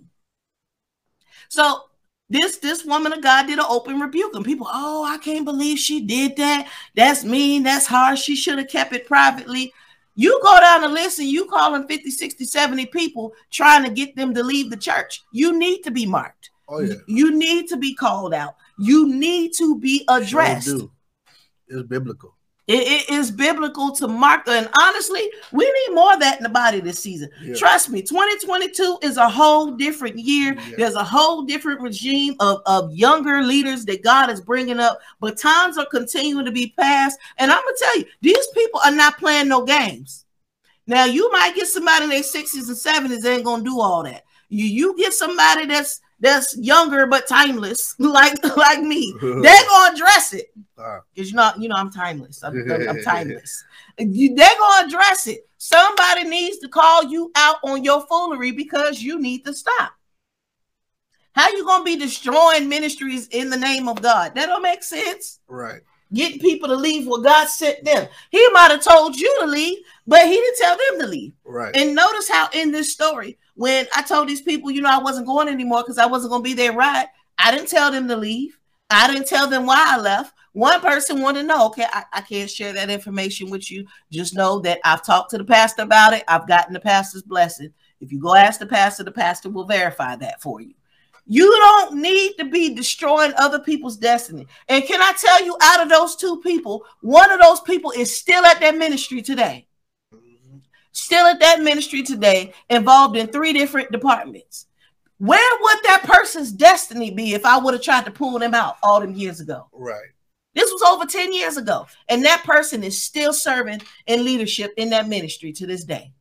B: So this this woman of God did an open rebuke, and people, oh, I can't believe she did that. That's mean, that's harsh. She should have kept it privately. You go down the list and you calling 50, 60, 70 people trying to get them to leave the church. You need to be marked.
A: Oh yeah.
B: You need to be called out. You need to be addressed.
A: Sure. It's biblical.
B: It, it is biblical to mark, and honestly, we need more of that in the body this season.
A: Yeah.
B: Trust me, 2022 is a whole different year.
A: Yeah.
B: There's a whole different regime of, of younger leaders that God is bringing up, but times are continuing to be passed. And I'm gonna tell you, these people are not playing no games. Now, you might get somebody in their 60s and 70s, they ain't gonna do all that. You you get somebody that's that's younger but timeless, <laughs> like like me, <laughs> they're gonna address it
A: uh.
B: because you know, you know, I'm timeless. I'm, I'm- I'm <laughs> timeless. They're gonna address it. Somebody needs to call you out on your foolery because you need to stop. How you gonna be destroying ministries in the name of God? That don't make sense.
A: right.
B: Getting people to leave where God sent them. He might have told you to leave, but he didn't tell them to leave.
A: Right.
B: And notice how in this story, when I told these people, you know, I wasn't going anymore because I wasn't going to be there right, I didn't tell them to leave. I didn't tell them why I left. One person wanted to know, okay, I, I can't share that information with you. Just know that I've talked to the pastor about it. I've gotten the pastor's blessing. If you go ask the pastor, the pastor will verify that for you. You don't need to be destroying other people's destiny. And can I tell you, out of those two people, one of those people is still at that ministry today still at that ministry today, involved in three different departments. Where would that person's destiny be if I would have tried to pull them out all them years ago?
A: Right.
B: This was over 10 years ago, and that person is still serving in leadership in that ministry to this day.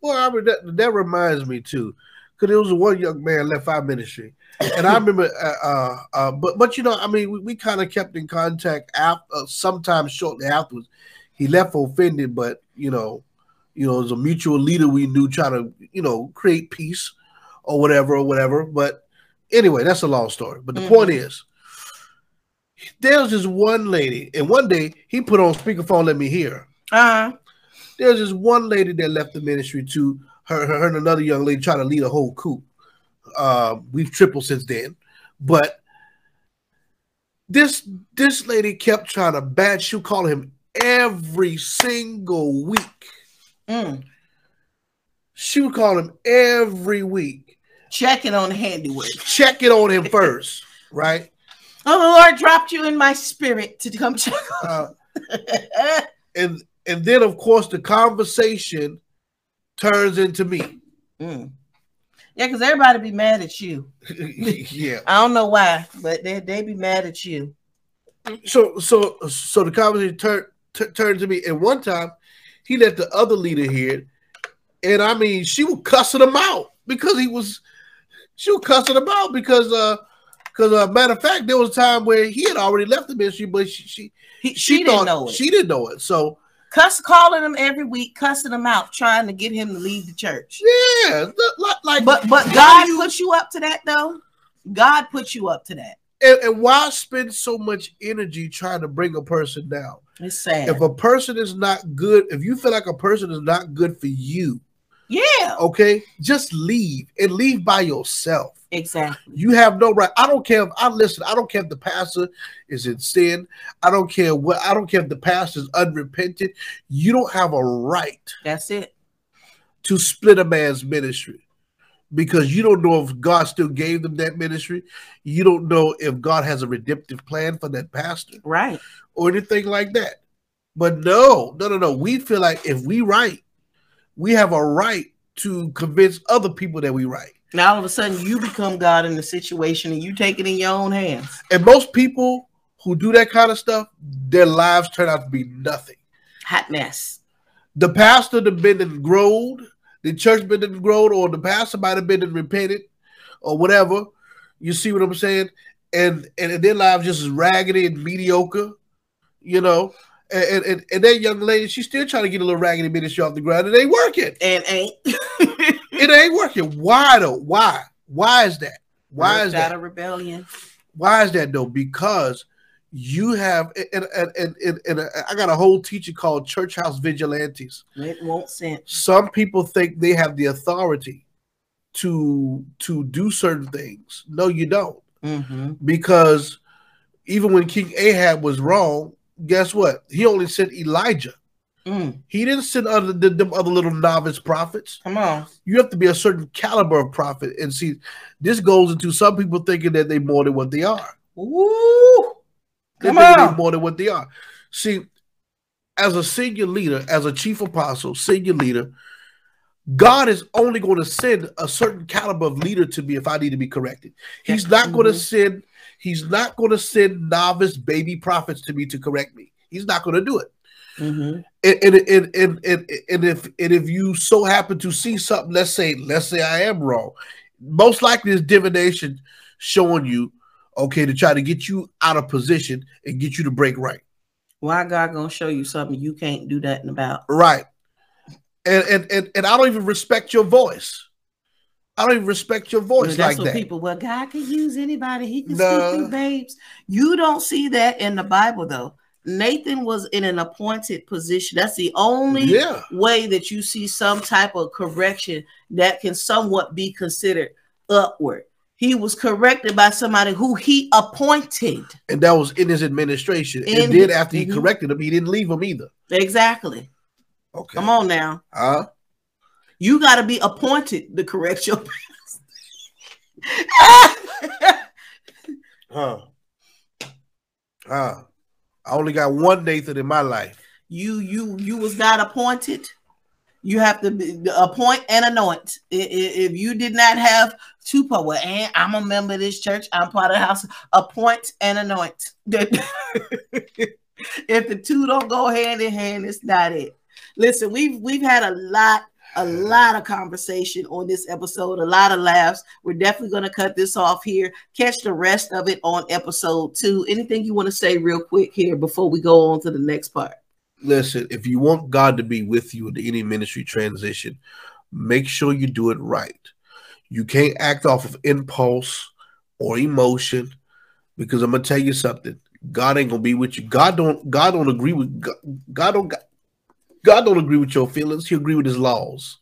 A: Well, I mean, that, that reminds me too, because there was one young man left our ministry, and I remember, uh, uh, uh, but but you know, I mean, we, we kind of kept in contact after, uh, sometimes shortly afterwards. He left offended, but you know, you know, as a mutual leader we knew, trying to you know create peace or whatever or whatever. But anyway, that's a long story. But the
B: Mhm.
A: point is, there was this one lady, and one day he put on speakerphone, let me hear.
B: Uh,
A: There's this one lady that left the ministry to her, her, her and another young lady trying to lead a whole coup. Uh, we've tripled since then, but this this lady kept trying to bad. She call him every single week.
B: Mm,
A: She would call him every week,
B: checking on the handiwork.
A: checking on him first, <laughs> right?
B: Oh, the Lord dropped you in my spirit to come <laughs> check
A: Uh,
B: on. <laughs>
A: and and then of course the conversation turns into me.
B: Mm. Yeah, because everybody be mad at you.
A: yeah.
B: I don't know why, but they, they be mad at you.
A: so so so the conversation turned turned to me and one time he let the other leader hear it and i mean she was cussing him out because he was she was cussing him out because uh because uh matter of fact there was a time where he had already left the ministry but she she,
B: He, she, didn't
A: thought
B: know it.
A: she didn't know it so
B: Cuss calling him every week, cussing him out, trying to get him to leave the church.
A: yeah like, like
B: But but God
A: you-
B: put you up to that though. God put you up to that.
A: And, and why spend so much energy trying to bring a person down?
B: It's sad.
A: if a person is not good if you feel like a person is not good for you
B: yeah,
A: okay just leave and leave by yourself.
B: Exactly.
A: you have no right. I don't care if i listen i don't care if the pastor is in sin. I don't care what i don't care if the pastor is unrepentant. You don't have a right
B: That's it.
A: to split a man's ministry because you don't know if god still gave them that ministry you don't know if god has a redemptive plan for that pastor
B: Right.
A: or anything like that but no no no no we feel like if we right, we have a right to convince other people that we right.
B: Now all of a sudden you become God in the situation and you take it in your own hands.
A: And most people who do that kind of stuff, their lives turn out to be nothing.
B: Hot mess.
A: The pastor that been growed, the church been and growed, or the pastor might have been and repented, or whatever. You see what I'm saying? And and their lives just as raggedy and mediocre, you know. And, and, and that young lady, she's still trying to get a little raggedy ministry off the ground. It ain't working.
B: And ain't <laughs>
A: it ain't working. Why though? Why? Why is that? Why is that?
B: a rebellion?
A: Why is that though? Because you have and and, and, and, and I got a whole teaching called church house vigilantes.
B: It won't sense.
A: Some people think they have the authority to to do certain things. No, you don't.
B: Mm-hmm.
A: Because even when King Ahab was wrong, guess what? He only sent Elijah.
B: Mm.
A: He didn't send other the, them other little novice prophets.
B: Come on.
A: You have to be a certain caliber of prophet. And see, this goes into some people thinking that they more than what they are.
B: Ooh.
A: They
B: Come
A: they
B: on.
A: more than what they are. See, as a senior leader, as a chief apostle, senior leader, God is only going to send a certain caliber of leader to me if I need to be corrected. He's not going to
B: Mhm.
A: send. He's not going to send novice baby prophets to me to correct me. He's not going to do it.
B: Mm-hmm.
A: And and, and, and, and if and if you so happen to see something, let's say let's say I am wrong, most likely it's divination showing you okay to try to get you out of position and get you to break right.
B: Why God gonna show you something you can't do nothing about?
A: Right. And and and, and I don't even respect your voice. I don't even respect your voice
B: That's
A: like
B: what
A: that.
B: people. Well, God can use anybody. He can speak through babes. You don't see that in the Bible, though. Nathan was in an appointed position. That's the only
A: yeah.
B: way that you see some type of correction that can somewhat be considered upward. He was corrected by somebody who he appointed.
A: And that was in his administration.
B: In-
A: and then after he
B: Mhm.
A: corrected him, he didn't leave him either.
B: Exactly.
A: Okay.
B: Come on now.
A: Huh?
B: You got to be appointed to correct your <laughs>
A: Huh. Huh. I only got one Nathan in my life.
B: you you you was not appointed you have to be, appoint and anoint. If you did not have two part well and i'm a member of this church i'm part of the house appoint and anoint. <laughs> If the two don't go hand in hand it's not it. Listen we've we've had a lot a lot of conversation on this episode a lot of laughs. We're definitely to cut this off here. Catch the rest of it on episode two. Anything you want to say real quick here before we go on to the next part
A: Listen, if you want God to be with you in any ministry transition, make sure you do it right. You can't act off of impulse or emotion because I'm gonna tell you something. God ain't gonna be with you. God don't. God don't agree with. God, God don't. God don't agree with your feelings. He agree with His laws.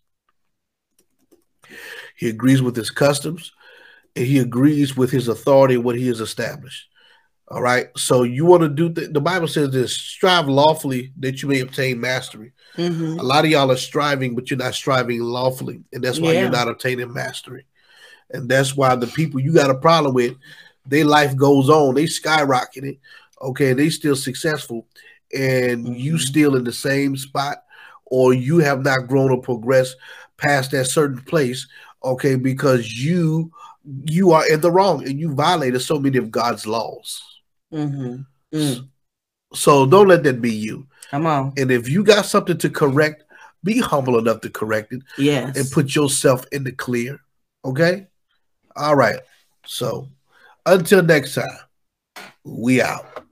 A: He agrees with His customs, and He agrees with His authority and what He has established. All right. So you want to do th- the Bible says this: strive lawfully that you may obtain mastery.
B: Mhm.
A: A lot of y'all are striving, but you're not striving lawfully, and that's why
B: Yeah.
A: you're not obtaining mastery. And that's why the people you got a problem with, their life goes on, they skyrocketing, okay, they still successful, and you
B: Mhm.
A: still in the same spot, or you have not grown or progressed past that certain place, okay, because you you are in the wrong and you violated so many of God's laws.
B: Mm-hmm. Mm.
A: So don't let that be you.
B: Come on.
A: And if you got something to correct, be humble enough to correct it
B: Yes.
A: and put yourself in the clear. Okay? All right. So until next time, we out.